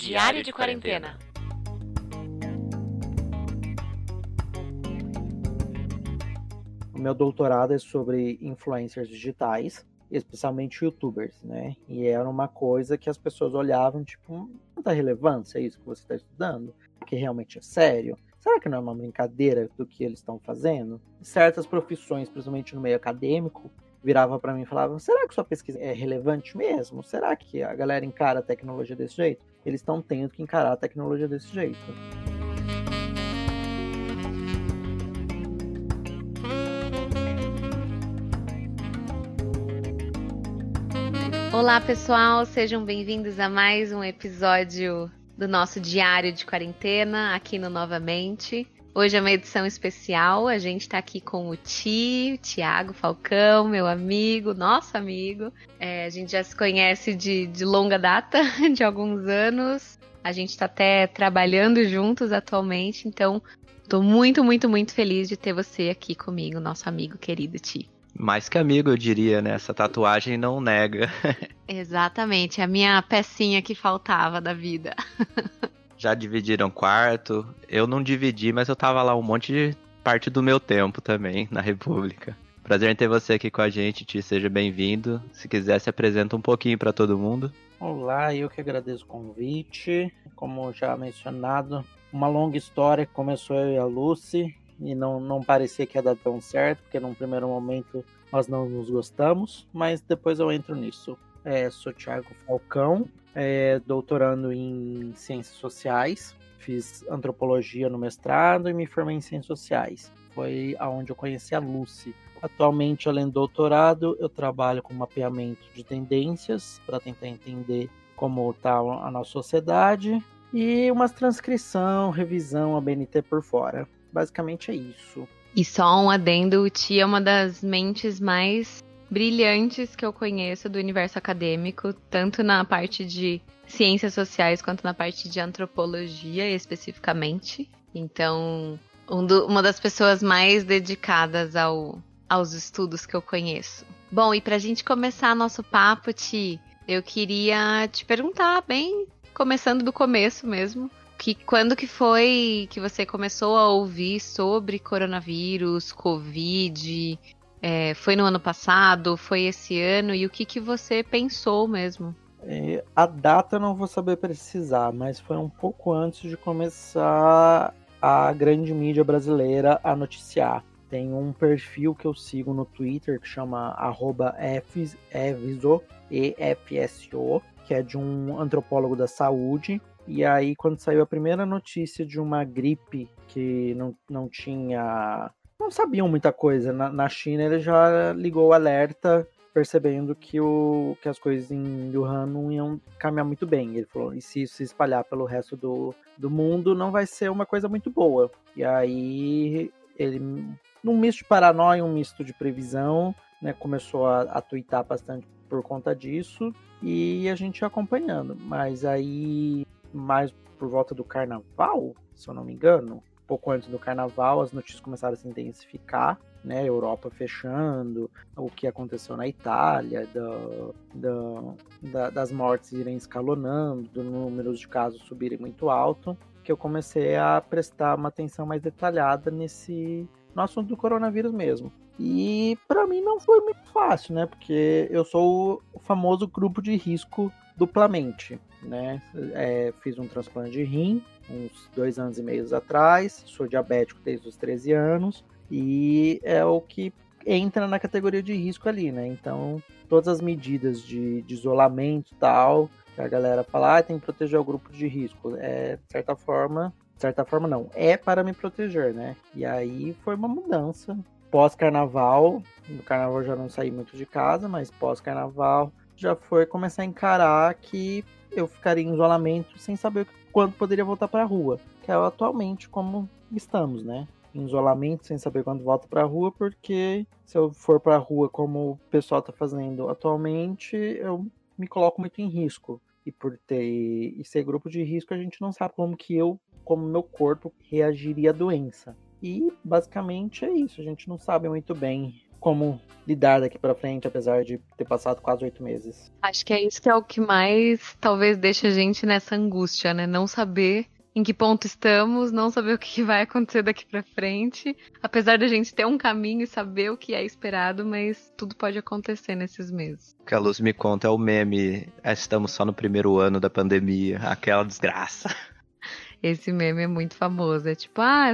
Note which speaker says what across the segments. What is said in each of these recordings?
Speaker 1: Diário de Quarentena.
Speaker 2: O meu doutorado é sobre influencers digitais, especialmente youtubers, né? E era uma coisa que as pessoas olhavam, tipo, tanta relevância isso que você está estudando? Que realmente é sério? Será que não é uma brincadeira do que eles estão fazendo? Certas profissões, principalmente no meio acadêmico, virava para mim e falava: será que sua pesquisa é relevante mesmo? Será que a galera encara a tecnologia desse jeito? Eles estão tendo que encarar a tecnologia desse jeito.
Speaker 1: Olá, pessoal, sejam bem-vindos a mais um episódio do nosso diário de quarentena aqui no Novamente. Hoje é uma edição especial, a gente está aqui com o Ti, o Tiago Falcão, meu amigo, nosso amigo. É, a gente já se conhece de, de longa data, de alguns anos. A gente está até trabalhando juntos atualmente, então estou muito, muito, muito feliz de ter você aqui comigo, nosso amigo querido Ti.
Speaker 3: Mais que amigo, eu diria, né? Essa tatuagem não nega.
Speaker 1: Exatamente, a minha pecinha que faltava da vida.
Speaker 3: Já dividiram quarto. Eu não dividi, mas eu tava lá um monte de parte do meu tempo também, na República. Prazer em ter você aqui com a gente, Ti. Seja bem-vindo. Se quiser, se apresenta um pouquinho para todo mundo.
Speaker 2: Olá, eu que agradeço o convite. Como já mencionado, uma longa história que começou eu e a Lucy e não, não parecia que ia dar tão certo, porque num primeiro momento nós não nos gostamos, mas depois eu entro nisso. É, sou Thiago Falcão, é, doutorando em Ciências Sociais, fiz antropologia no mestrado e me formei em Ciências Sociais. Foi aonde eu conheci a Lucy. Atualmente, além do doutorado, eu trabalho com mapeamento de tendências para tentar entender como está a nossa sociedade e uma transcrição, revisão, a BNT por fora. Basicamente é isso.
Speaker 1: E só um adendo, o Ti é uma das mentes mais brilhantes que eu conheço do universo acadêmico, tanto na parte de ciências sociais quanto na parte de antropologia especificamente. Então, um do, uma das pessoas mais dedicadas ao, aos estudos que eu conheço. Bom, e para a gente começar nosso papo, Ti, eu queria te perguntar, bem começando do começo mesmo, que quando que foi que você começou a ouvir sobre coronavírus, Covid? É, foi no ano passado? Foi esse ano? E o que, que você pensou mesmo?
Speaker 2: É, a data eu não vou saber precisar, mas foi um pouco antes de começar a grande mídia brasileira a noticiar. Tem um perfil que eu sigo no Twitter que chama EFSO, EFSO, que é de um antropólogo da saúde, e aí, quando saiu a primeira notícia de uma gripe que não, não tinha. Não sabiam muita coisa na, na China, ele já ligou o alerta, percebendo que, o, que as coisas em Wuhan não iam caminhar muito bem. Ele falou: e se isso se espalhar pelo resto do, do mundo, não vai ser uma coisa muito boa. E aí, ele, num misto de paranoia, um misto de previsão, né, começou a, a bastante por conta disso e a gente acompanhando. Mas aí mais por volta do carnaval, se eu não me engano. Pouco antes do carnaval, as notícias começaram a se intensificar, né? Europa fechando, o que aconteceu na Itália, do, do, da, das mortes irem escalonando, do números de casos subirem muito alto, que eu comecei a prestar uma atenção mais detalhada nesse no assunto do coronavírus mesmo. E para mim não foi muito fácil, né? Porque eu sou o famoso grupo de risco duplamente, né? É, fiz um transplante de rim uns dois anos e meio atrás, sou diabético desde os 13 anos e é o que entra na categoria de risco ali, né? Então, todas as medidas de, de isolamento e tal, que a galera fala, ah, tem que proteger o grupo de risco, é, de certa forma, de certa forma não, é para me proteger, né? E aí foi uma mudança. Pós-carnaval, no carnaval já não saí muito de casa, mas pós-carnaval já foi começar a encarar que eu ficaria em isolamento sem saber quando poderia voltar para a rua, que é atualmente como estamos, né? Em isolamento sem saber quando volto para a rua, porque se eu for para a rua como o pessoal está fazendo atualmente, eu me coloco muito em risco. E por ter e ser grupo de risco, a gente não sabe como que eu, como meu corpo reagiria à doença. E basicamente é isso, a gente não sabe muito bem como lidar daqui para frente, apesar de ter passado quase oito meses.
Speaker 1: Acho que é isso que é o que mais talvez deixa a gente nessa angústia, né? Não saber em que ponto estamos, não saber o que vai acontecer daqui para frente, apesar da gente ter um caminho e saber o que é esperado, mas tudo pode acontecer nesses meses.
Speaker 3: O que a Luz me conta é o meme, é, estamos só no primeiro ano da pandemia, aquela desgraça.
Speaker 1: Esse meme é muito famoso, é tipo, ah,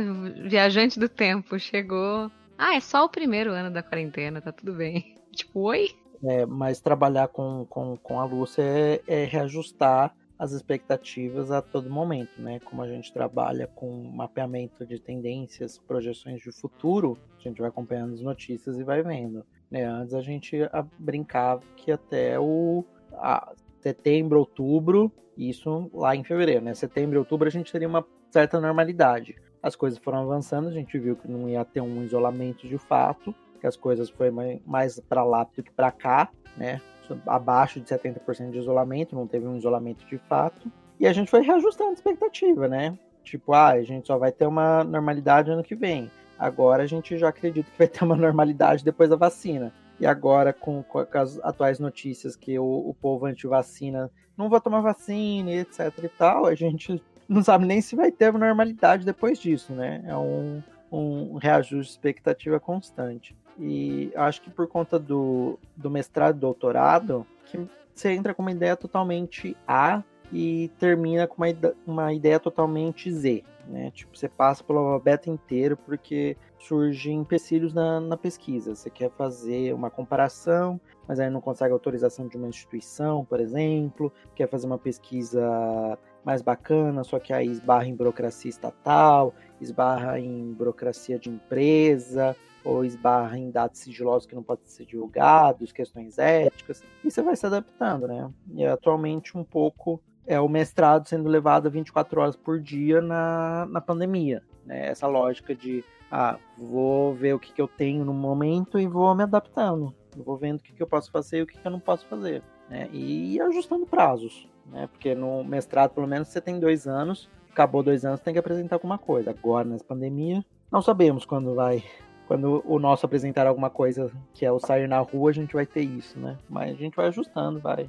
Speaker 1: viajante do tempo chegou, ah, é só o primeiro ano da quarentena, tá tudo bem. Tipo, oi?
Speaker 2: É, mas trabalhar com, com, com a Lúcia é, é reajustar as expectativas a todo momento, né? Como a gente trabalha com mapeamento de tendências, projeções de futuro, a gente vai acompanhando as notícias e vai vendo. Né? Antes a gente brincava que até o a, setembro, outubro, isso lá em fevereiro, né? Setembro outubro a gente teria uma certa normalidade. As coisas foram avançando, a gente viu que não ia ter um isolamento de fato, que as coisas foram mais para lá do que para cá, né? abaixo de 70% de isolamento, não teve um isolamento de fato. E a gente foi reajustando a expectativa, né? Tipo, ah, a gente só vai ter uma normalidade ano que vem. Agora a gente já acredita que vai ter uma normalidade depois da vacina. E agora, com, com as atuais notícias que o, o povo anti-vacina não vai tomar vacina, etc e tal, a gente não sabe nem se vai ter normalidade depois disso, né? É um, um reajuste de expectativa constante. E acho que por conta do, do mestrado e doutorado, que você entra com uma ideia totalmente A e termina com uma, uma ideia totalmente Z. Né? Tipo, você passa pelo alfabeto inteiro porque surgem empecilhos na, na pesquisa. Você quer fazer uma comparação, mas aí não consegue autorização de uma instituição, por exemplo, quer fazer uma pesquisa mais bacana, só que aí esbarra em burocracia estatal, esbarra em burocracia de empresa, ou esbarra em dados sigilosos que não podem ser divulgados, questões éticas, e você vai se adaptando, né? E atualmente um pouco é o mestrado sendo levado 24 horas por dia na, na pandemia, né? Essa lógica de, ah, vou ver o que, que eu tenho no momento e vou me adaptando, vou vendo o que, que eu posso fazer e o que, que eu não posso fazer, né? E ajustando prazos, né? Porque no mestrado, pelo menos, você tem dois anos, acabou dois anos, tem que apresentar alguma coisa. Agora, nessa pandemia, não sabemos quando vai quando o nosso apresentar alguma coisa que é o sair na rua, a gente vai ter isso, né? Mas a gente vai ajustando, vai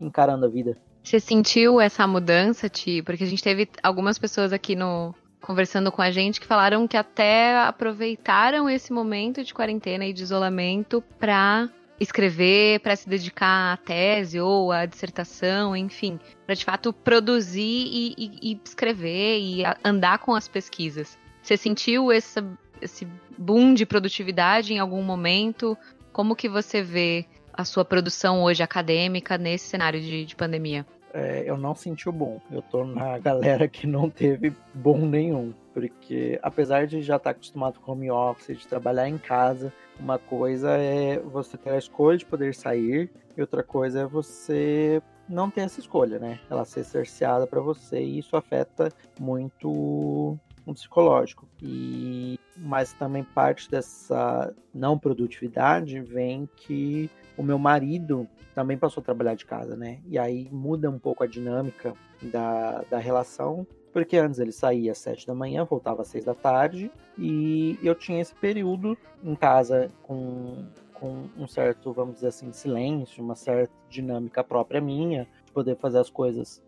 Speaker 2: encarando a vida.
Speaker 1: Você sentiu essa mudança, Ti? Porque a gente teve algumas pessoas aqui no conversando com a gente que falaram que até aproveitaram esse momento de quarentena e de isolamento para escrever, para se dedicar à tese ou à dissertação, enfim, para de fato produzir e, e, e escrever e andar com as pesquisas. Você sentiu essa, esse boom de produtividade em algum momento? Como que você vê a sua produção hoje acadêmica nesse cenário de, de pandemia?
Speaker 2: É, eu não senti o bom. Eu tô na galera que não teve bom nenhum. Porque apesar de já estar acostumado com home office, de trabalhar em casa, uma coisa é você ter a escolha de poder sair, e outra coisa é você não ter essa escolha, né? Ela ser cerceada para você e isso afeta muito um psicológico. E mas também parte dessa não produtividade vem que o meu marido também passou a trabalhar de casa, né? E aí muda um pouco a dinâmica da, da relação, porque antes ele saía às sete da manhã, voltava às seis da tarde, e eu tinha esse período em casa com, com um certo, vamos dizer assim, silêncio, uma certa dinâmica própria minha, de poder fazer as coisas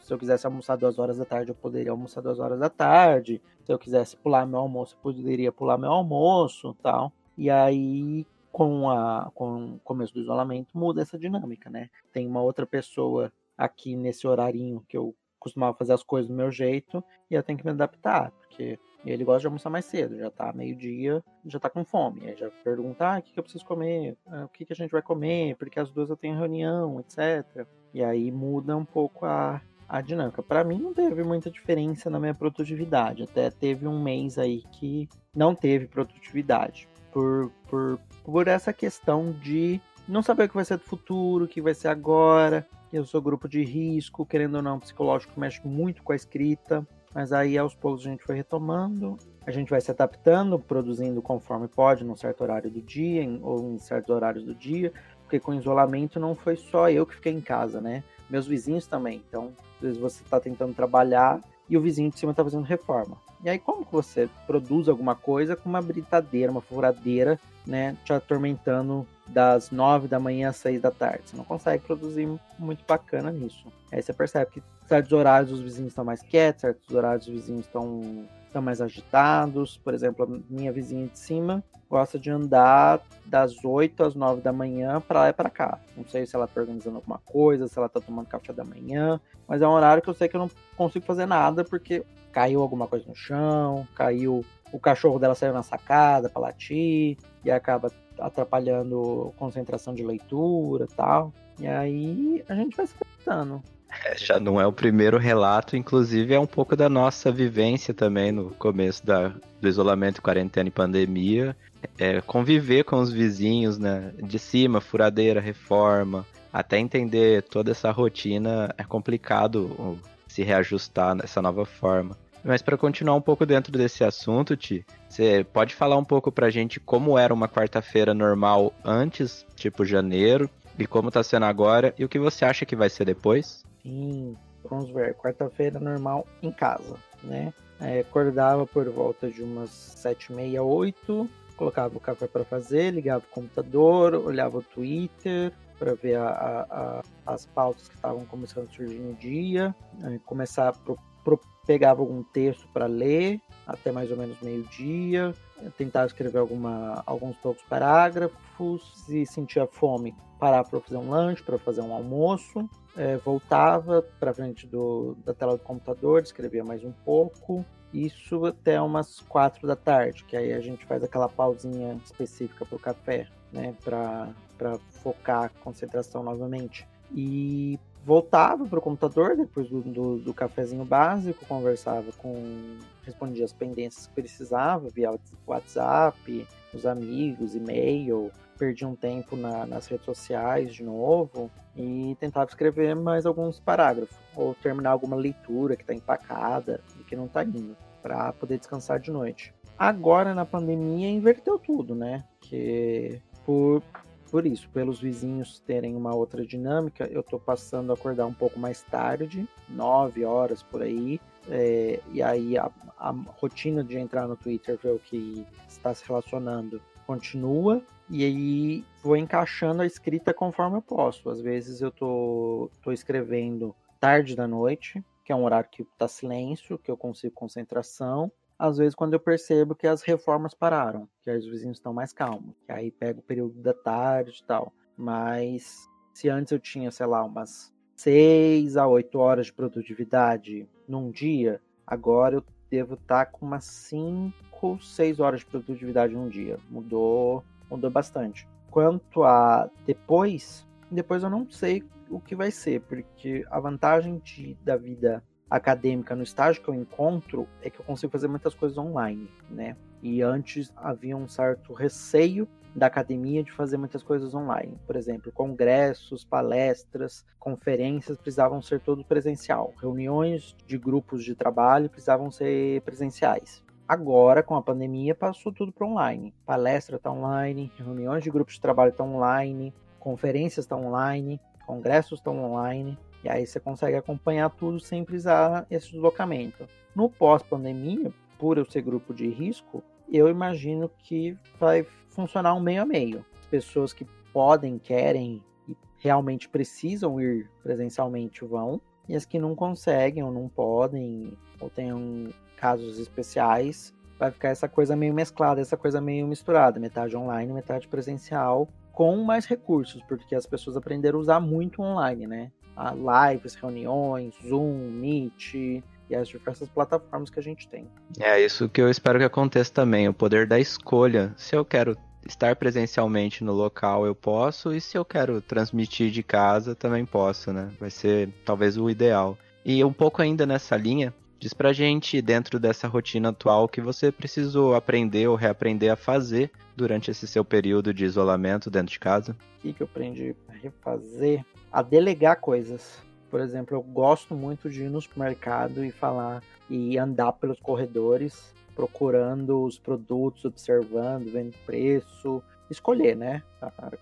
Speaker 2: se eu quisesse almoçar duas horas da tarde, eu poderia almoçar duas horas da tarde. Se eu quisesse pular meu almoço, eu poderia pular meu almoço tal. E aí, com, a, com o começo do isolamento, muda essa dinâmica, né? Tem uma outra pessoa aqui nesse horarinho que eu costumava fazer as coisas do meu jeito e eu tenho que me adaptar, porque ele gosta de almoçar mais cedo, já tá meio-dia, já tá com fome. Aí já pergunta, ah, o que, que eu preciso comer? Ah, o que, que a gente vai comer? Porque as duas eu tenho reunião, etc. E aí muda um pouco a, a dinâmica. Para mim não teve muita diferença na minha produtividade. Até teve um mês aí que não teve produtividade. Por, por, por essa questão de não saber o que vai ser do futuro, o que vai ser agora. Eu sou grupo de risco, querendo ou não, psicológico mexe muito com a escrita. Mas aí aos poucos a gente foi retomando. A gente vai se adaptando, produzindo conforme pode, num certo horário do dia, em, ou em certos horários do dia porque com isolamento não foi só eu que fiquei em casa, né? Meus vizinhos também. Então, às vezes você está tentando trabalhar e o vizinho de cima está fazendo reforma. E aí, como que você produz alguma coisa com uma britadeira, uma furadeira, né, te atormentando das nove da manhã às seis da tarde? Você não consegue produzir muito bacana nisso. Aí você percebe que certos horários os vizinhos estão mais quietos, certos horários os vizinhos estão estão mais agitados. Por exemplo, a minha vizinha de cima gosta de andar das 8 às 9 da manhã para lá e para cá. Não sei se ela está organizando alguma coisa, se ela está tomando café da manhã, mas é um horário que eu sei que eu não consigo fazer nada porque caiu alguma coisa no chão, caiu o cachorro dela saiu na sacada para latir e acaba atrapalhando concentração de leitura, tal. E aí a gente vai se adaptando.
Speaker 3: É, já não é o primeiro relato, inclusive é um pouco da nossa vivência também no começo da, do isolamento, quarentena e pandemia. É, conviver com os vizinhos, né? De cima, furadeira, reforma, até entender toda essa rotina é complicado se reajustar nessa nova forma. Mas para continuar um pouco dentro desse assunto, Ti, você pode falar um pouco pra gente como era uma quarta-feira normal antes, tipo janeiro, e como tá sendo agora, e o que você acha que vai ser depois?
Speaker 2: Sim, vamos ver, quarta-feira normal em casa, né? É, acordava por volta de umas sete e meia, oito, colocava o café para fazer, ligava o computador, olhava o Twitter para ver a, a, a, as pautas que estavam começando a surgir no dia, né? começar pro, pro, pegava algum texto para ler até mais ou menos meio dia, tentava escrever alguma, alguns poucos parágrafos, e sentia fome, parar para fazer um lanche, para fazer um almoço, é, voltava para frente do, da tela do computador, escrevia mais um pouco, isso até umas quatro da tarde, que aí a gente faz aquela pausinha específica para o café, né, para focar a concentração novamente. E voltava para o computador depois do, do, do, cafezinho básico, conversava com. respondia as pendências que precisava via WhatsApp, os amigos, e-mail, perdia um tempo na, nas redes sociais de novo e tentava escrever mais alguns parágrafos ou terminar alguma leitura que está empacada e que não está indo para poder descansar de noite. Agora na pandemia inverteu tudo, né? Que por por isso, pelos vizinhos terem uma outra dinâmica, eu estou passando a acordar um pouco mais tarde, 9 horas por aí, é, e aí a, a, rotina de entrar no Twitter, ver o que está se relacionando, continua, e aí vou encaixando a escrita conforme eu posso. Às vezes eu tô, tô escrevendo tarde da noite, que é um horário que tá silêncio, que eu consigo concentração, às vezes quando eu percebo que as reformas pararam, que os vizinhos estão mais calmos, que aí pega o período da tarde e tal. Mas se antes eu tinha, sei lá, umas 6 a 8 horas de produtividade num dia, agora eu devo estar tá com umas 5, 6 horas de produtividade num dia. Mudou, mudou bastante. Quanto a depois, depois eu não sei o que vai ser, porque a vantagem de, da vida acadêmica no estágio que eu encontro é que eu consigo fazer muitas coisas online, né? E antes havia um certo receio da academia de fazer muitas coisas online. Por exemplo, congressos, palestras, conferências precisavam ser todo presencial. Reuniões de grupos de trabalho precisavam ser presenciais. Agora, com a pandemia, passou tudo para online. Palestra está online, reuniões de grupos de trabalho estão online, conferências estão online, congressos estão online. E aí você consegue acompanhar tudo sem precisar esse deslocamento. No pós-pandemia, por eu ser grupo de risco, eu imagino que vai funcionar um meio a meio. Pessoas que podem, querem e realmente precisam ir presencialmente vão, e as que não conseguem ou não podem, ou tenham casos especiais, vai ficar essa coisa meio mesclada, essa coisa meio misturada, metade online, metade presencial, com mais recursos, porque as pessoas aprenderam a usar muito online, né? Lives, reuniões, Zoom, Meet e as diversas plataformas que a gente tem.
Speaker 3: É isso que eu espero que aconteça também, o poder da escolha. Se eu quero estar presencialmente no local, eu posso, e se eu quero transmitir de casa, também posso, né? Vai ser talvez o ideal. E um pouco ainda nessa linha, diz pra gente, dentro dessa rotina atual, que você precisou aprender ou reaprender a fazer durante esse seu período de isolamento dentro de casa.
Speaker 2: O que, que eu aprendi a refazer? a delegar coisas. Por exemplo, eu gosto muito de ir no supermercado e falar e andar pelos corredores, procurando os produtos, observando, vendo preço, escolher, né?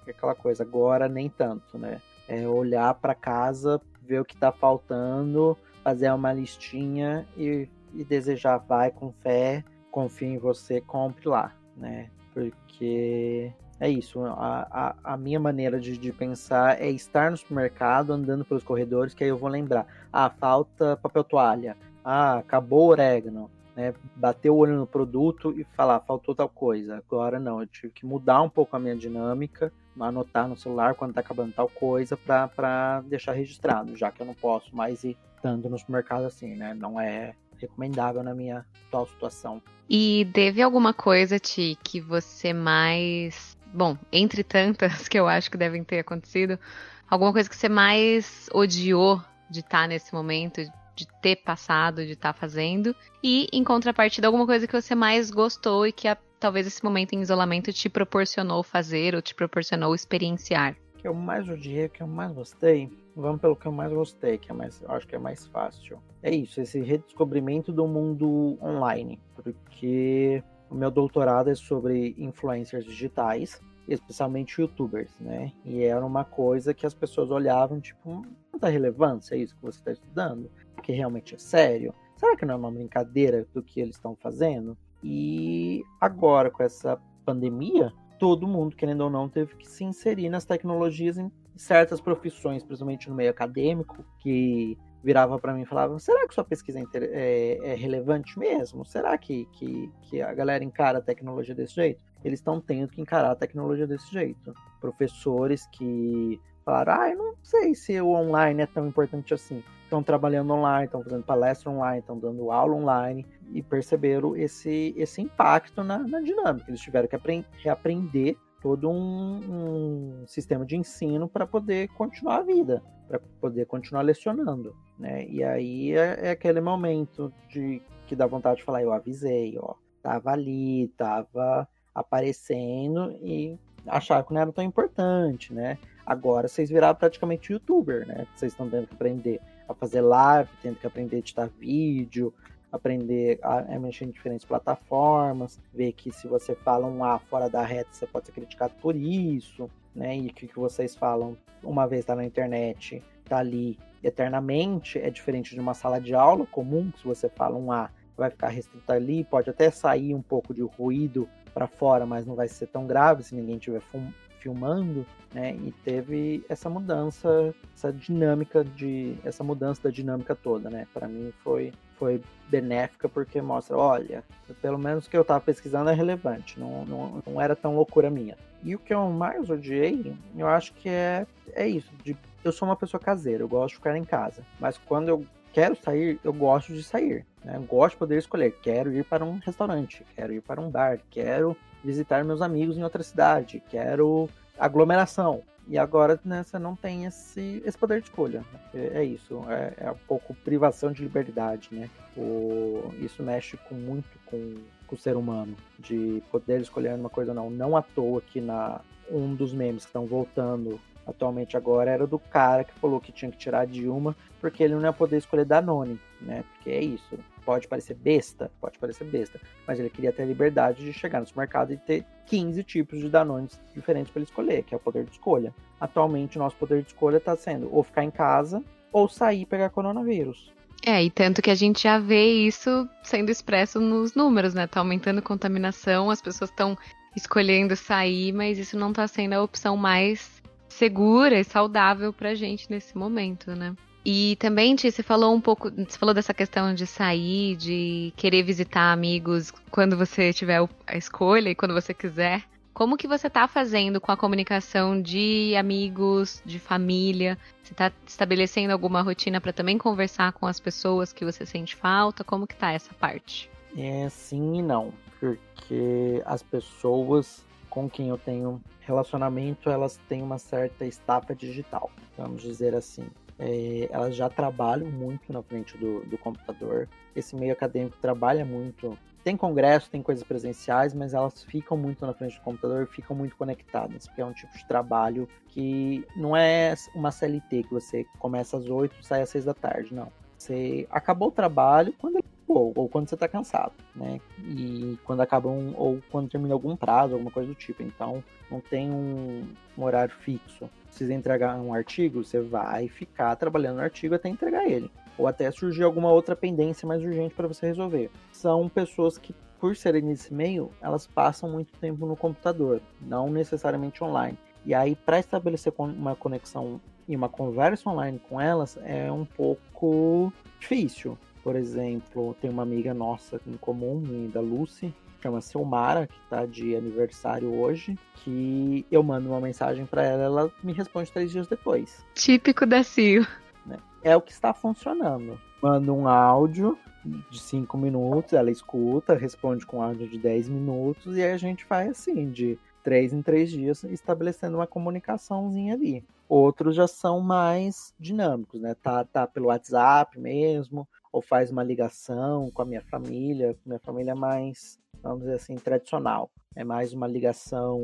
Speaker 2: Aquela coisa. Agora nem tanto, né? É olhar para casa, ver o que está faltando fazer uma listinha e, e desejar, vai com fé, confia em você, compre lá, né? Porque é isso, a, a, a minha maneira de, de, pensar é estar no supermercado, andando pelos corredores, que aí eu vou lembrar, ah, falta papel toalha, ah, acabou o orégano, né? Bater o olho no produto e falar, faltou tal coisa. Agora não, eu tive que mudar um pouco a minha dinâmica, anotar no celular quando tá acabando tal coisa para deixar registrado, já que eu não posso mais ir tanto no supermercado assim, né? Não é recomendável na minha atual situação.
Speaker 1: E teve alguma coisa, Ti, que você mais. Bom, entre tantas que eu acho que devem ter acontecido, alguma coisa que você mais odiou de estar tá nesse momento, de ter passado, de estar tá fazendo, e em contrapartida, alguma coisa que você mais gostou e que a, talvez esse momento em isolamento te proporcionou fazer ou te proporcionou experienciar.
Speaker 2: O que eu mais odiei, o que eu mais gostei, vamos pelo que eu mais gostei, que é mais, acho que é mais fácil. É isso, esse redescobrimento do mundo online, porque o meu doutorado é sobre influencers digitais, especialmente youtubers, né? E era uma coisa que as pessoas olhavam, tipo, tanta relevância isso que você está estudando? Que realmente é sério? Será que não é uma brincadeira do que eles estão fazendo? E agora, com essa pandemia, todo mundo, querendo ou não, teve que se inserir nas tecnologias em certas profissões, principalmente no meio acadêmico, que virava para mim e falava: será que sua pesquisa é, é, é relevante mesmo? Será que, que, que, a galera encara a tecnologia desse jeito? Eles estão tendo que encarar a tecnologia desse jeito. Professores que falaram: ah, eu não sei se o online é tão importante assim. Estão trabalhando online, estão fazendo palestra online, estão dando aula online e perceberam esse, esse impacto na, na dinâmica. Eles tiveram que reaprender todo um, um sistema de ensino para poder continuar a vida, para poder continuar lecionando, né? E aí é, é, aquele momento de que dá vontade de falar, eu avisei, ó, tava ali, tava aparecendo e achar que não era tão importante, né? Agora vocês viraram praticamente youtuber, né? Vocês estão tendo que aprender a fazer live, tendo que aprender a editar vídeo, aprender a, mexer em diferentes plataformas, ver que se você fala um A fora da reta, você pode ser criticado por isso, né? E o que, que vocês falam uma vez está na internet, tá ali eternamente, é diferente de uma sala de aula comum, que se você fala um A, vai ficar restrito ali, pode até sair um pouco de ruído para fora, mas não vai ser tão grave se ninguém estiver filmando, né? E teve essa mudança, essa dinâmica de essa mudança da dinâmica toda, né? Para mim foi foi benéfica porque mostra, olha, pelo menos o que eu estava pesquisando é relevante, não, não, não era tão loucura minha. E o que eu mais odiei, eu acho que é, é isso, de, eu sou uma pessoa caseira, eu gosto de ficar em casa, mas quando eu quero sair, eu gosto de sair, né? Eu gosto de poder escolher, quero ir para um restaurante, quero ir para um bar, quero visitar meus amigos em outra cidade, quero aglomeração. E agora né, você não tem esse, esse poder de escolha. É, é isso, é, é, um pouco privação de liberdade, né? O, isso mexe com muito com, com o ser humano, de poder escolher uma coisa ou não. Não à toa que na, um dos memes que estão voltando atualmente agora era do cara que falou que tinha que tirar a Dilma porque ele não ia poder escolher Danone, né? Porque é isso. Pode parecer besta, pode parecer besta, mas ele queria ter a liberdade de chegar no supermercado e ter 15 tipos de Danones diferentes para ele escolher, que é o poder de escolha. Atualmente, o nosso poder de escolha está sendo ou ficar em casa ou sair e pegar coronavírus.
Speaker 1: É, e tanto que a gente já vê isso sendo expresso nos números, né? Tá aumentando contaminação, as pessoas estão escolhendo sair, mas isso não tá sendo a opção mais segura e saudável pra gente nesse momento, né? E também, Tia, você falou um pouco, você falou dessa questão de sair, de querer visitar amigos quando você tiver a escolha e quando você quiser. Como que você está fazendo com a comunicação de amigos, de família? Você está estabelecendo alguma rotina para também conversar com as pessoas que você sente falta? Como que tá essa parte?
Speaker 2: É sim e não, porque as pessoas com quem eu tenho relacionamento, elas têm uma certa estafa digital, vamos dizer assim. É, elas já trabalham muito na frente do, do computador. Esse meio acadêmico trabalha muito. Tem congresso, tem coisas presenciais, mas elas ficam muito na frente do computador, ficam muito conectadas, porque é um tipo de trabalho que não é uma CLT que você começa às 8 e sai às 6 da tarde, não. Você acabou o trabalho quando ou, ou quando você está cansado, né? E quando acaba um, ou quando termina algum prazo, alguma coisa do tipo. Então, não tem um, um horário fixo. precisa entregar um artigo, você vai ficar trabalhando no artigo até entregar ele. Ou até surgir alguma outra pendência mais urgente para você resolver. São pessoas que, por serem nesse meio, elas passam muito tempo no computador, não necessariamente online. E aí, para estabelecer uma conexão e uma conversa online com elas, é um pouco difícil. Por exemplo, tem uma amiga nossa em comum, da Lucy, chama Silmara, que está de aniversário hoje, que eu mando uma mensagem para ela, ela me responde três dias depois.
Speaker 1: Típico da Sil.
Speaker 2: Né? É o que está funcionando. Mando um áudio de cinco minutos, ela escuta, responde com áudio de 10 minutos, e aí a gente vai assim, de três em três dias, estabelecendo uma comunicaçãozinha ali. Outros já são mais dinâmicos, né? Tá, tá pelo WhatsApp mesmo, ou faz uma ligação com a minha família, minha família é mais, vamos dizer assim, tradicional. É mais uma ligação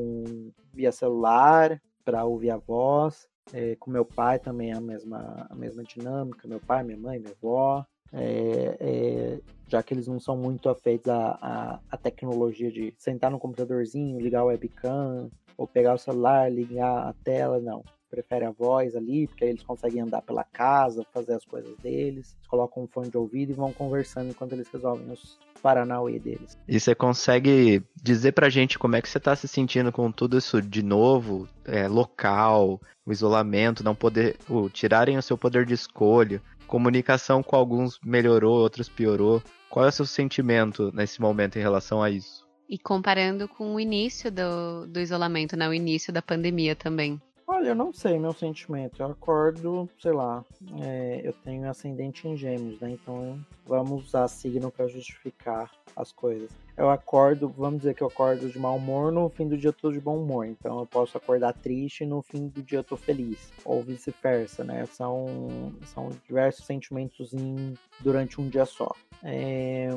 Speaker 2: via celular para ouvir a voz. É, com meu pai também é a mesma, a mesma dinâmica, meu pai, minha mãe, minha avó. É, é, já que eles não são muito afeitos à, à, à, tecnologia de sentar no computadorzinho, ligar o webcam, ou pegar o celular, ligar a tela, não prefere a voz ali, porque aí eles conseguem andar pela casa, fazer as coisas deles. Eles colocam um fone de ouvido e vão conversando enquanto eles resolvem os paranauê deles.
Speaker 3: E você consegue dizer pra gente como é que você tá se sentindo com tudo isso de novo, é, local, o isolamento, não poder, o, tirarem o seu poder de escolha, comunicação com alguns melhorou, outros piorou. Qual é o seu sentimento nesse momento em relação a isso?
Speaker 1: E comparando com o início do, do isolamento, né? O início da pandemia também.
Speaker 2: Olha, eu não sei meu sentimento. Eu acordo, sei lá, é, eu tenho ascendente em gêmeos, né? Então vamos usar signo para justificar as coisas. Eu acordo, vamos dizer que eu acordo de mau humor, no fim do dia eu tô de bom humor. Então eu posso acordar triste e no fim do dia eu tô feliz. Ou vice-versa, né? São, são diversos sentimentos em, durante um dia só. É,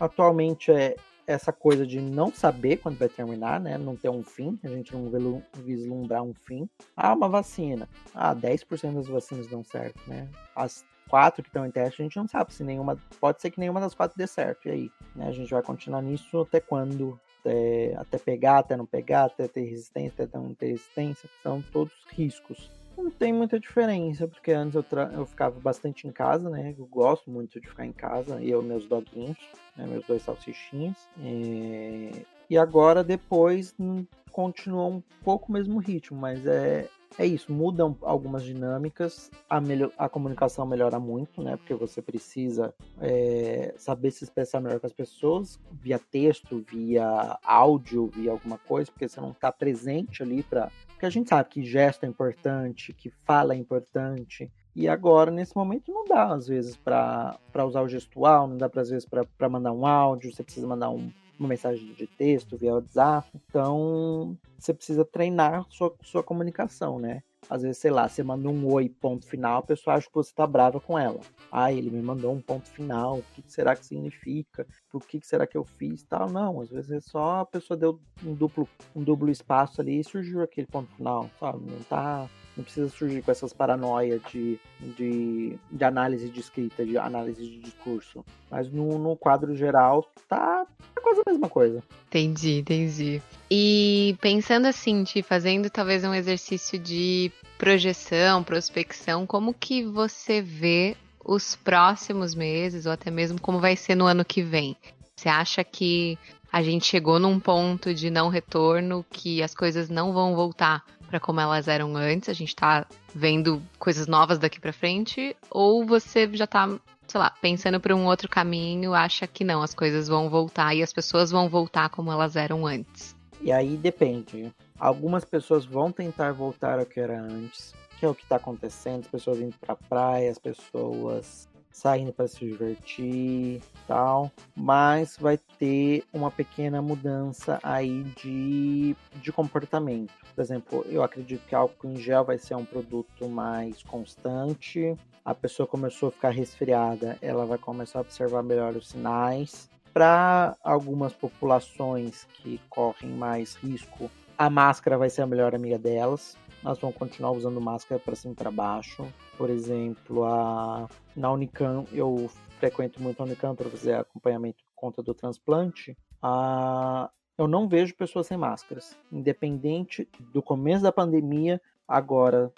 Speaker 2: atualmente é, essa coisa de não saber quando vai terminar, né? Não ter um fim, a gente não vislumbrar um fim. Ah, uma vacina. Ah, 10% das vacinas dão certo, né? As quatro que estão em teste, a gente não sabe se nenhuma. Pode ser que nenhuma das quatro dê certo. E aí? Né? A gente vai continuar nisso até quando? Até, até pegar, até não pegar, até ter resistência, até não ter resistência. São todos riscos. Não tem muita diferença, porque antes eu, eu ficava bastante em casa, né? Eu gosto muito de ficar em casa, e eu meus doguinhos, né? meus dois salsichinhos. E, é, e agora, depois, hum, continua um pouco o mesmo ritmo, mas é, é isso, mudam algumas dinâmicas, a, melhor, a comunicação melhora muito, né? Porque você precisa é, saber se expressar melhor com as pessoas, via texto, via áudio, via alguma coisa, porque você não está presente ali para porque a gente sabe que gesto é importante, que fala é importante. E agora, nesse momento, não dá, às vezes, para usar o gestual, não dá, às vezes, para mandar um áudio, você precisa mandar um, uma mensagem de texto via WhatsApp. Então, você precisa treinar sua, sua comunicação, né? Às vezes, sei lá, você manda um oi, ponto final, a pessoa acha que você tá brava com ela. Ah, ele me mandou um ponto final, o que será que significa? Por que será que eu fiz? Tal, não, às vezes é só a pessoa deu um duplo, um duplo espaço ali e surgiu aquele ponto final, sabe? Não tá não precisa surgir com essas paranoias de, de, de, análise de escrita, de análise de discurso. Mas no, no quadro geral, tá, tá quase a mesma coisa.
Speaker 1: Entendi, entendi. E pensando assim, te fazendo talvez um exercício de projeção, prospecção, como que você vê os próximos meses, ou até mesmo como vai ser no ano que vem? Você acha que a gente chegou num ponto de não retorno, que as coisas não vão voltar para como elas eram antes, a gente tá vendo coisas novas daqui para frente, ou você já tá, sei lá, pensando para um outro caminho, acha que não, as coisas vão voltar e as pessoas vão voltar como elas eram antes?
Speaker 2: E aí depende. Algumas pessoas vão tentar voltar ao que era antes, que é o que está acontecendo, as pessoas indo para praia, as pessoas saindo para se divertir, tal, mas vai ter uma pequena mudança aí de, de comportamento. Por exemplo, eu acredito que álcool em gel vai ser um produto mais constante. A pessoa começou a ficar resfriada, ela vai começar a observar melhor os sinais. Para algumas populações que correm mais risco, a máscara vai ser a melhor amiga delas. Nós vamos continuar usando máscara para cima e para baixo. Por exemplo, a... na Unicam, eu frequento muito a Unicam para fazer acompanhamento por conta do transplante. A eu não vejo pessoas sem máscaras. Independente do começo da pandemia, agora,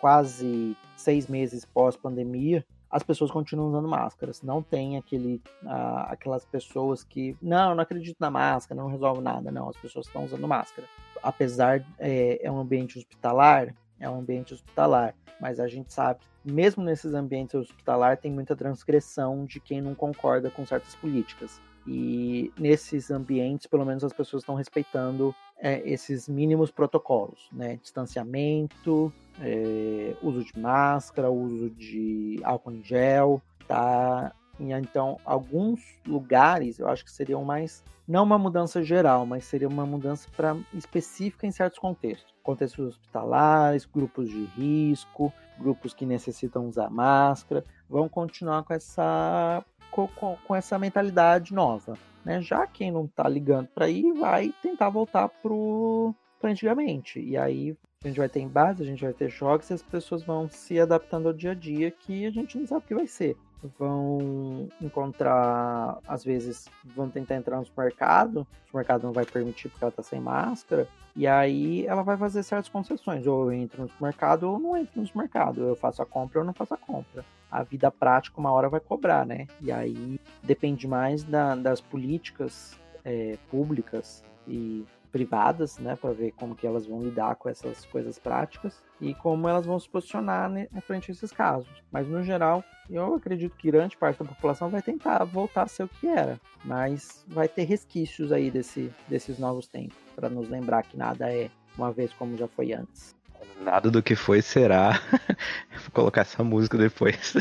Speaker 2: quase seis meses pós-pandemia, as pessoas continuam usando máscaras. Não tem aquele, aquelas pessoas que, não, não acredito na máscara, não resolve nada. Não, as pessoas estão usando máscara. Apesar, é, é um ambiente hospitalar, é um ambiente hospitalar, mas a gente sabe, mesmo nesses ambientes hospitalar, tem muita transgressão de quem não concorda com certas políticas. E nesses ambientes, pelo menos as pessoas estão respeitando é, esses mínimos protocolos, né? Distanciamento, é, uso de máscara, uso de álcool em gel, tá? Então, alguns lugares eu acho que seriam mais não uma mudança geral, mas seria uma mudança para específica em certos contextos, contextos hospitalares, grupos de risco, grupos que necessitam usar máscara, vão continuar com essa com, com essa mentalidade nova, né? Já quem não está ligando para ir vai tentar voltar para antigamente. E aí a gente vai ter embate, a gente vai ter choques e as pessoas vão se adaptando ao dia a dia que a gente não sabe o que vai ser. Vão encontrar, às vezes, vão tentar entrar no supermercado, o supermercado não vai permitir porque ela tá sem máscara, e aí ela vai fazer certas concessões. Ou eu entro no supermercado ou não entro no supermercado. Eu faço a compra ou não faço a compra. A vida prática uma hora vai cobrar, né? E aí depende mais da, das políticas é, públicas e privadas, né, para ver como que elas vão lidar com essas coisas práticas e como elas vão se posicionar frente a esses casos. Mas no geral, eu acredito que grande parte da população vai tentar voltar a ser o que era, mas vai ter resquícios aí desse, desses novos tempos para nos lembrar que nada é uma vez como já foi antes.
Speaker 3: Nada do que foi será. Vou colocar essa música depois.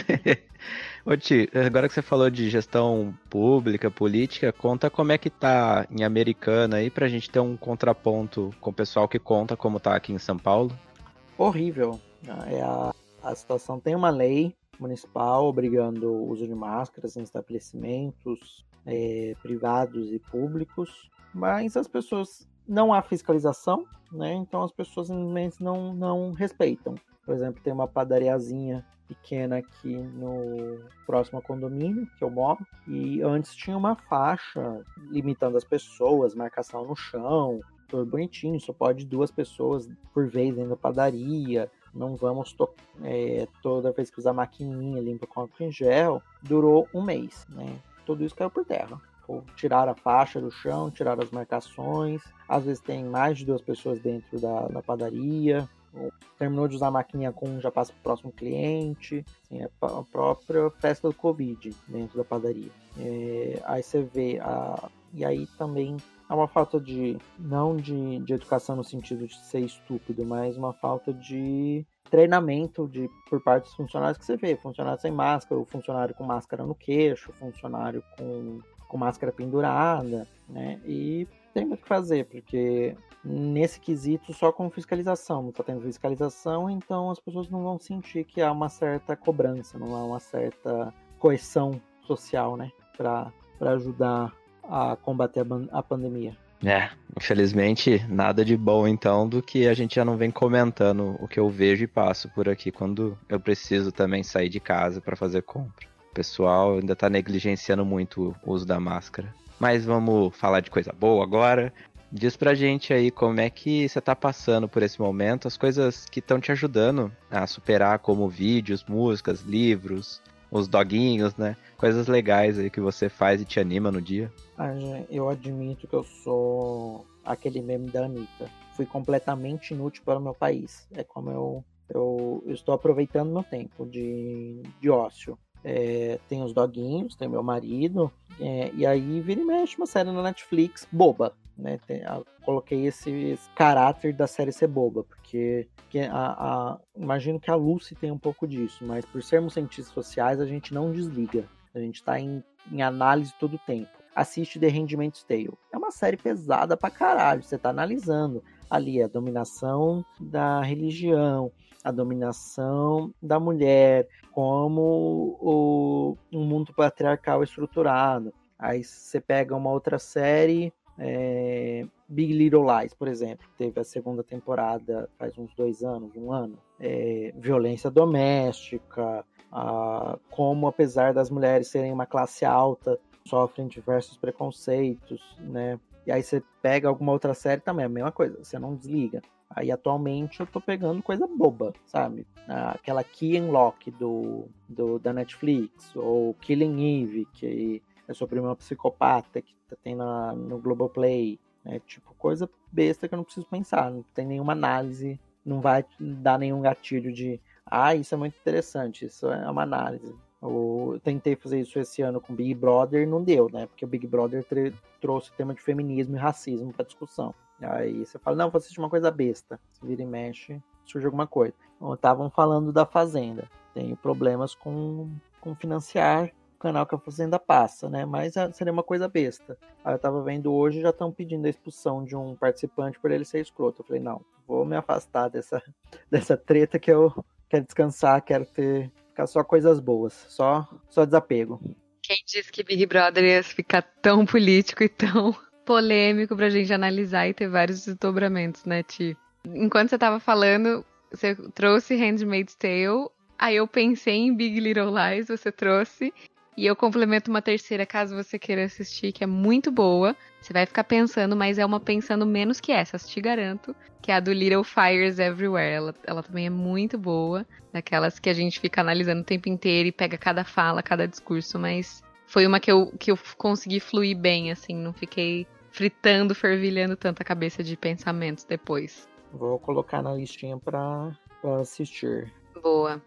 Speaker 3: Ô Ti, agora que você falou de gestão pública, política, conta como é que tá em Americana aí pra gente ter um contraponto com o pessoal que conta como tá aqui em São Paulo.
Speaker 2: Horrível. É a, a situação tem uma lei municipal obrigando o uso de máscaras em estabelecimentos é, privados e públicos, mas as pessoas não há fiscalização, né? Então as pessoas simplesmente não, não respeitam. Por exemplo, tem uma padariazinha pequena aqui no próximo condomínio que eu moro. E antes tinha uma faixa limitando as pessoas, marcação no chão, tudo bonitinho, só pode duas pessoas por vez dentro da padaria. Não vamos é, toda vez que usar maquininha limpa com álcool em gel. Durou um mês, né? Tudo isso caiu por terra. tirar a faixa do chão, tirar as marcações. Às vezes tem mais de duas pessoas dentro da, da padaria terminou de usar a maquininha com já passa para o próximo cliente, assim, é a própria festa do Covid dentro da padaria. É, aí você vê, a, e aí também há uma falta de, não de, de educação no sentido de ser estúpido, mas uma falta de treinamento de, por parte dos funcionários que você vê, funcionário sem máscara, o funcionário com máscara no queixo, funcionário com, com máscara pendurada, né, e tem muito o que fazer, porque nesse quesito só com fiscalização. Não está tendo fiscalização, então as pessoas não vão sentir que há uma certa cobrança, não há uma certa coesão social, né? Para ajudar a combater a, a pandemia.
Speaker 3: É, infelizmente, nada de bom então do que a gente já não vem comentando o que eu vejo e passo por aqui quando eu preciso também sair de casa para fazer compra. O pessoal ainda tá negligenciando muito o uso da máscara. Mas vamos falar de coisa boa agora. Diz pra gente aí como é que você tá passando por esse momento, as coisas que estão te ajudando a superar, como vídeos, músicas, livros, os doguinhos, né? Coisas legais aí que você faz e te anima no dia.
Speaker 2: Ah, eu admito que eu sou aquele meme da Anitta. Fui completamente inútil para o meu país. É como eu, eu, estou aproveitando meu tempo de, de ócio. É, tem os doguinhos, tem meu marido, é, e aí vira e mexe uma série na Netflix boba né? Tem, a, coloquei esse, esse, caráter da série ser boba, porque que a, a, imagino que a Lucy tem um pouco disso, mas por sermos cientistas sociais, a gente não desliga. A gente está em, em análise todo o tempo. Assiste The Handmaid's Tale. É uma série pesada pra caralho. Você tá analisando ali a dominação da religião, a dominação da mulher, como o, um mundo patriarcal estruturado. Aí você pega uma outra série é, Big Little Lies, por exemplo, teve a segunda temporada faz uns dois anos, um ano. É, violência doméstica, a, como apesar das mulheres serem uma classe alta, sofrem diversos preconceitos, né? E aí você pega alguma outra série também, a mesma coisa, você não desliga. Aí atualmente eu tô pegando coisa boba, sabe? Aquela Key and Lock do, do, da Netflix, ou Killing Eve, que é sobre uma psicopata que tem na, no Globoplay. É tipo coisa besta que eu não preciso pensar, não tem nenhuma análise, não vai dar nenhum gatilho de ah, isso é muito interessante, isso é uma análise. Eu tentei fazer isso esse ano com Big Brother e não deu, né? Porque o Big Brother trouxe o tema de feminismo e racismo para discussão. Aí você fala, não, vou assistir uma coisa besta. Se vira e mexe, surge alguma coisa. Estavam falando da Fazenda. Tenho problemas com, com financiar o canal que a Fazenda passa, né? Mas ah, seria uma coisa besta. Aí eu tava vendo hoje, já estão pedindo a expulsão de um participante por ele ser escroto. Eu falei, não, vou me afastar dessa, dessa treta que eu quero descansar, quero ter ficar só coisas boas, só só desapego.
Speaker 1: Quem disse que Big Brother ia ficar tão político e tão polêmico pra gente analisar e ter vários desdobramentos, né, Ti? Enquanto você tava falando, você trouxe Handmaid's Tale, aí eu pensei em Big Little Lies, você trouxe, e eu complemento uma terceira, caso você queira assistir, que é muito boa. Você vai ficar pensando, mas é uma pensando menos que essa, te garanto. Que é a do Little Fires Everywhere. Ela, ela também é muito boa. Daquelas que a gente fica analisando o tempo inteiro e pega cada fala, cada discurso. Mas foi uma que eu, que eu consegui fluir bem, assim. Não fiquei fritando, fervilhando tanta cabeça de pensamentos depois.
Speaker 2: Vou colocar na listinha pra, pra assistir.
Speaker 1: Boa.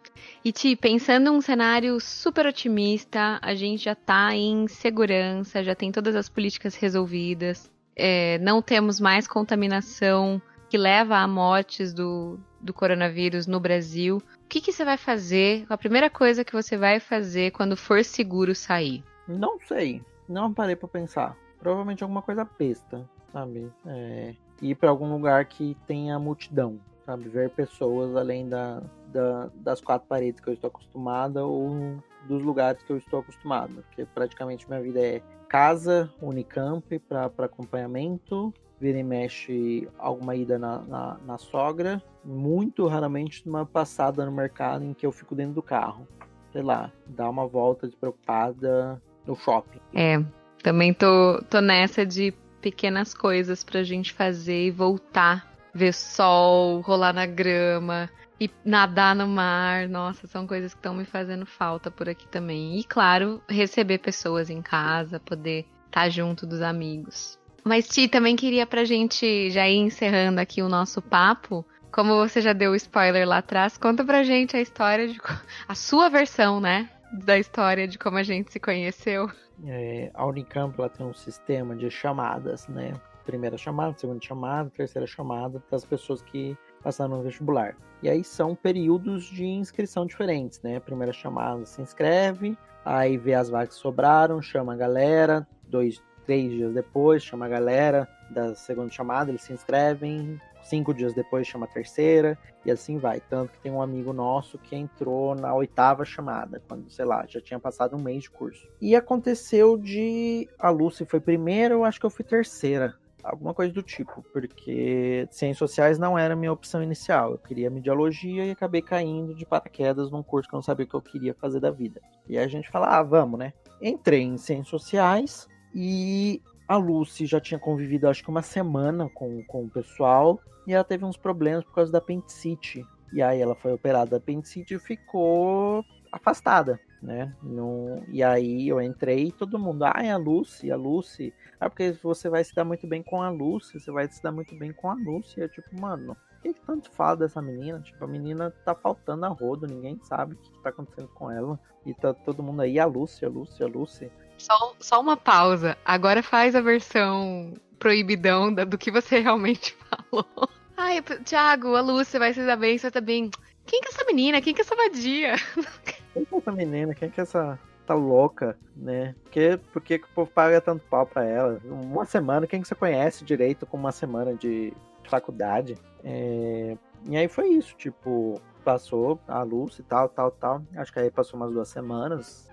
Speaker 1: E Ti, pensando um cenário super otimista, a gente já está em segurança, já tem todas as políticas resolvidas, é, não temos mais contaminação que leva a mortes do, do coronavírus no Brasil. O que, que você vai fazer? A primeira coisa que você vai fazer quando for seguro sair?
Speaker 2: Não sei. Não parei para pensar. Provavelmente alguma coisa besta, sabe? É, ir para algum lugar que tenha multidão sabe? Ver pessoas além da, da, das quatro paredes que eu estou acostumada ou dos lugares que eu estou acostumado. Porque praticamente minha vida é casa, Unicamp para acompanhamento, vira e mexe alguma ida na, na, na, sogra, muito raramente uma passada no mercado em que eu fico dentro do carro. Sei lá, dar uma volta despreocupada no shopping.
Speaker 1: É, também tô, tô nessa de pequenas coisas pra gente fazer e voltar ver sol, rolar na grama e nadar no mar. Nossa, são coisas que estão me fazendo falta por aqui também. E claro, receber pessoas em casa, poder estar tá junto dos amigos. Mas Ti, também queria pra gente já ir encerrando aqui o nosso papo. Como você já deu o spoiler lá atrás, conta pra gente a história de a sua versão, né, da história de como a gente se conheceu.
Speaker 2: É, a Unicamp ela tem um sistema de chamadas, né? Primeira chamada, segunda chamada, terceira chamada das pessoas que passaram no vestibular. E aí são períodos de inscrição diferentes, né? Primeira chamada se inscreve, aí vê as vagas que sobraram, chama a galera, dois, três dias depois chama a galera da segunda chamada, eles se inscrevem, cinco dias depois chama a terceira, e assim vai. Tanto que tem um amigo nosso que entrou na oitava chamada, quando, sei lá, já tinha passado um mês de curso. E aconteceu de. A Lucy foi primeira, eu acho que eu fui terceira alguma coisa do tipo, porque ciências sociais não era a minha opção inicial. Eu queria mediologia e acabei caindo de paraquedas num curso que eu não sabia o que eu queria fazer da vida. E a gente fala, ah, vamos, né? Entrei em ciências sociais e a Lucy já tinha convivido acho que uma semana com, com o pessoal e ela teve uns problemas por causa da apendicite. E aí ela foi operada da apendicite e ficou afastada né? No, e aí eu entrei e todo mundo, ah, é a Lucy, a Lucy. Ah, porque você vai se dar muito bem com a Lucy, você vai se dar muito bem com a Lucy. Eu, tipo, mano, o que, que tanto fala dessa menina? Tipo, a menina tá faltando a rodo, ninguém sabe o que, que tá acontecendo com ela. E tá todo mundo aí, a Lucy, a Lucy, a Lucy.
Speaker 1: Só, só uma pausa. Agora faz a versão proibidão do que você realmente falou. Ai, Thiago, a Lúcia vai se dar bem, você tá bem. Quem que é essa menina? Quem que é essa vadia?
Speaker 2: Quem que é essa menina? Quem que é essa tá louca, né? Por que, por que, o povo paga tanto pau pra ela? Uma semana, quem que você conhece direito com uma semana de faculdade? É... E aí foi isso, tipo, passou a Lucy, tal, tal, tal. Acho que aí passou umas duas semanas,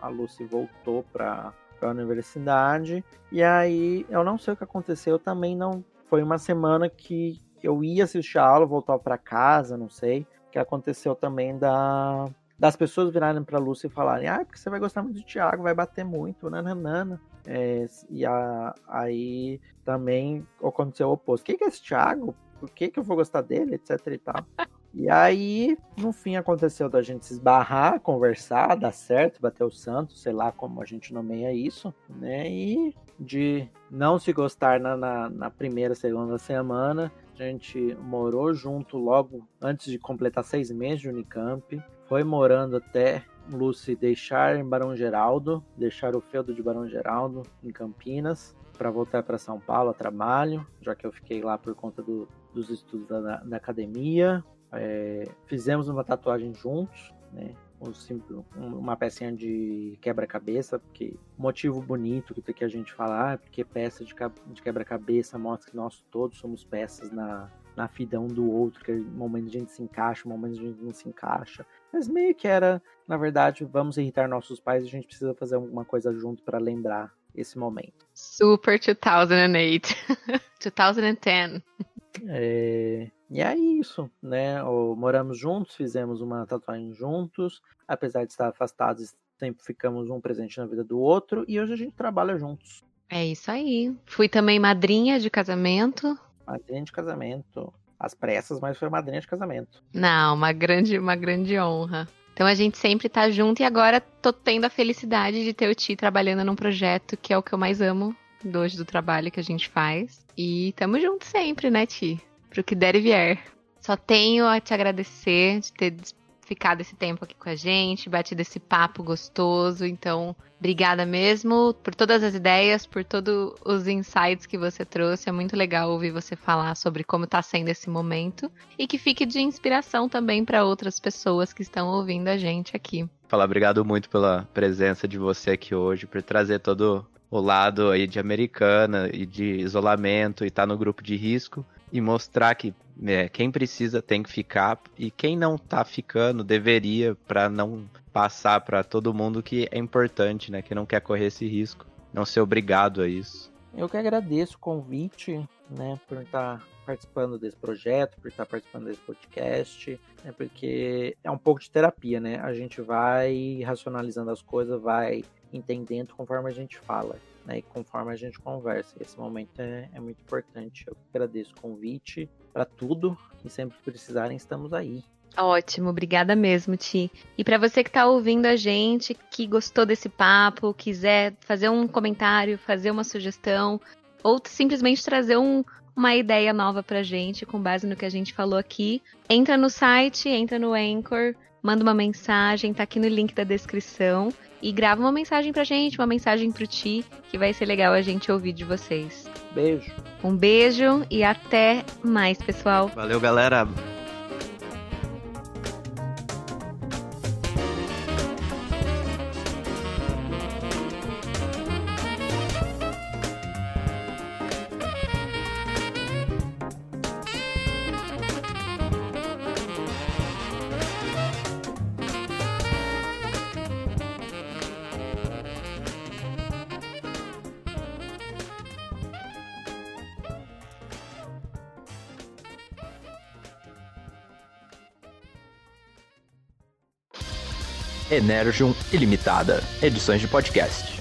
Speaker 2: a Lucy voltou pra, pra universidade. E aí, eu não sei o que aconteceu, também não... Foi uma semana que eu ia assistir a aula, voltar para casa, não sei que aconteceu também da das pessoas virarem para Lúcia e falarem, ah, porque você vai gostar muito do Thiago, vai bater muito, nananana. É, e a, aí também aconteceu o oposto. Quem que é esse Thiago? Por que, que eu vou gostar dele, etc e tal. E aí, no fim, aconteceu da gente se esbarrar, conversar, dar certo, bater o santo, sei lá como a gente nomeia isso, né? E de não se gostar na, na, na primeira, segunda semana, a gente morou junto logo antes de completar seis meses de Unicamp. Foi morando até Lucy deixar em Barão Geraldo, deixar o feudo de Barão Geraldo em Campinas para voltar para São Paulo a trabalho, já que eu fiquei lá por conta do, dos estudos da, da academia. É, fizemos uma tatuagem juntos, né? uma pecinha de quebra-cabeça, porque motivo bonito que a gente fala, ah, porque peça de, de quebra-cabeça mostra que nós todos somos peças na, na um do outro, que no momento a gente se encaixa, no momento a gente não se encaixa. Mas meio que era, na verdade, vamos irritar nossos pais, a gente precisa fazer alguma coisa junto para lembrar esse momento.
Speaker 1: Super 2008. 2010.
Speaker 2: É, e é isso, né? moramos juntos, fizemos uma tatuagem juntos, apesar de estar afastados, sempre ficamos um presente na vida do outro e hoje a gente trabalha juntos.
Speaker 1: É isso aí. Fui também madrinha de casamento.
Speaker 2: Madrinha de casamento. As pressas, mas foi madrinha de casamento.
Speaker 1: Não, uma grande, uma grande honra. Então a gente sempre tá junto e agora tô tendo a felicidade de ter o Ti trabalhando num projeto que é o que eu mais amo do hoje do trabalho que a gente faz. E tamo junto sempre, né, Ti? Pro que der e vier. Só tenho a te agradecer de ter ficado esse tempo aqui com a gente, batido esse papo gostoso. Então, obrigada mesmo por todas as ideias, por todos os insights que você trouxe. É muito legal ouvir você falar sobre como está sendo esse momento e que fique de inspiração também para outras pessoas que estão ouvindo a gente aqui.
Speaker 3: Falar obrigado muito pela presença de você aqui hoje, por trazer todo o lado aí de americana e de isolamento e estar tá no grupo de risco e mostrar que é, quem precisa tem que ficar e quem não tá ficando deveria para não passar para todo mundo que é importante, né? Que não quer correr esse risco, não ser obrigado a isso.
Speaker 2: Eu que agradeço o convite, né, por estar participando desse projeto, por estar participando desse podcast, né, porque é um pouco de terapia, né? A gente vai racionalizando as coisas, vai entendendo conforme a gente fala né, e conforme a gente conversa. Esse momento é, é muito importante. Eu agradeço o convite para tudo e sempre que precisarem, estamos aí.
Speaker 1: Ótimo, obrigada mesmo, Ti. E para você que está ouvindo a gente, que gostou desse papo, quiser fazer um comentário, fazer uma sugestão, ou simplesmente trazer um, uma ideia nova pra gente com base no que a gente falou aqui, entra no site, entra no Anchor, manda uma mensagem, tá aqui no link da descrição e grava uma mensagem pra gente, uma mensagem pro Ti, que vai ser legal a gente ouvir de vocês.
Speaker 2: Beijo.
Speaker 1: Um beijo e até mais, pessoal.
Speaker 3: Valeu, galera. Energium Ilimitada, edições de podcast.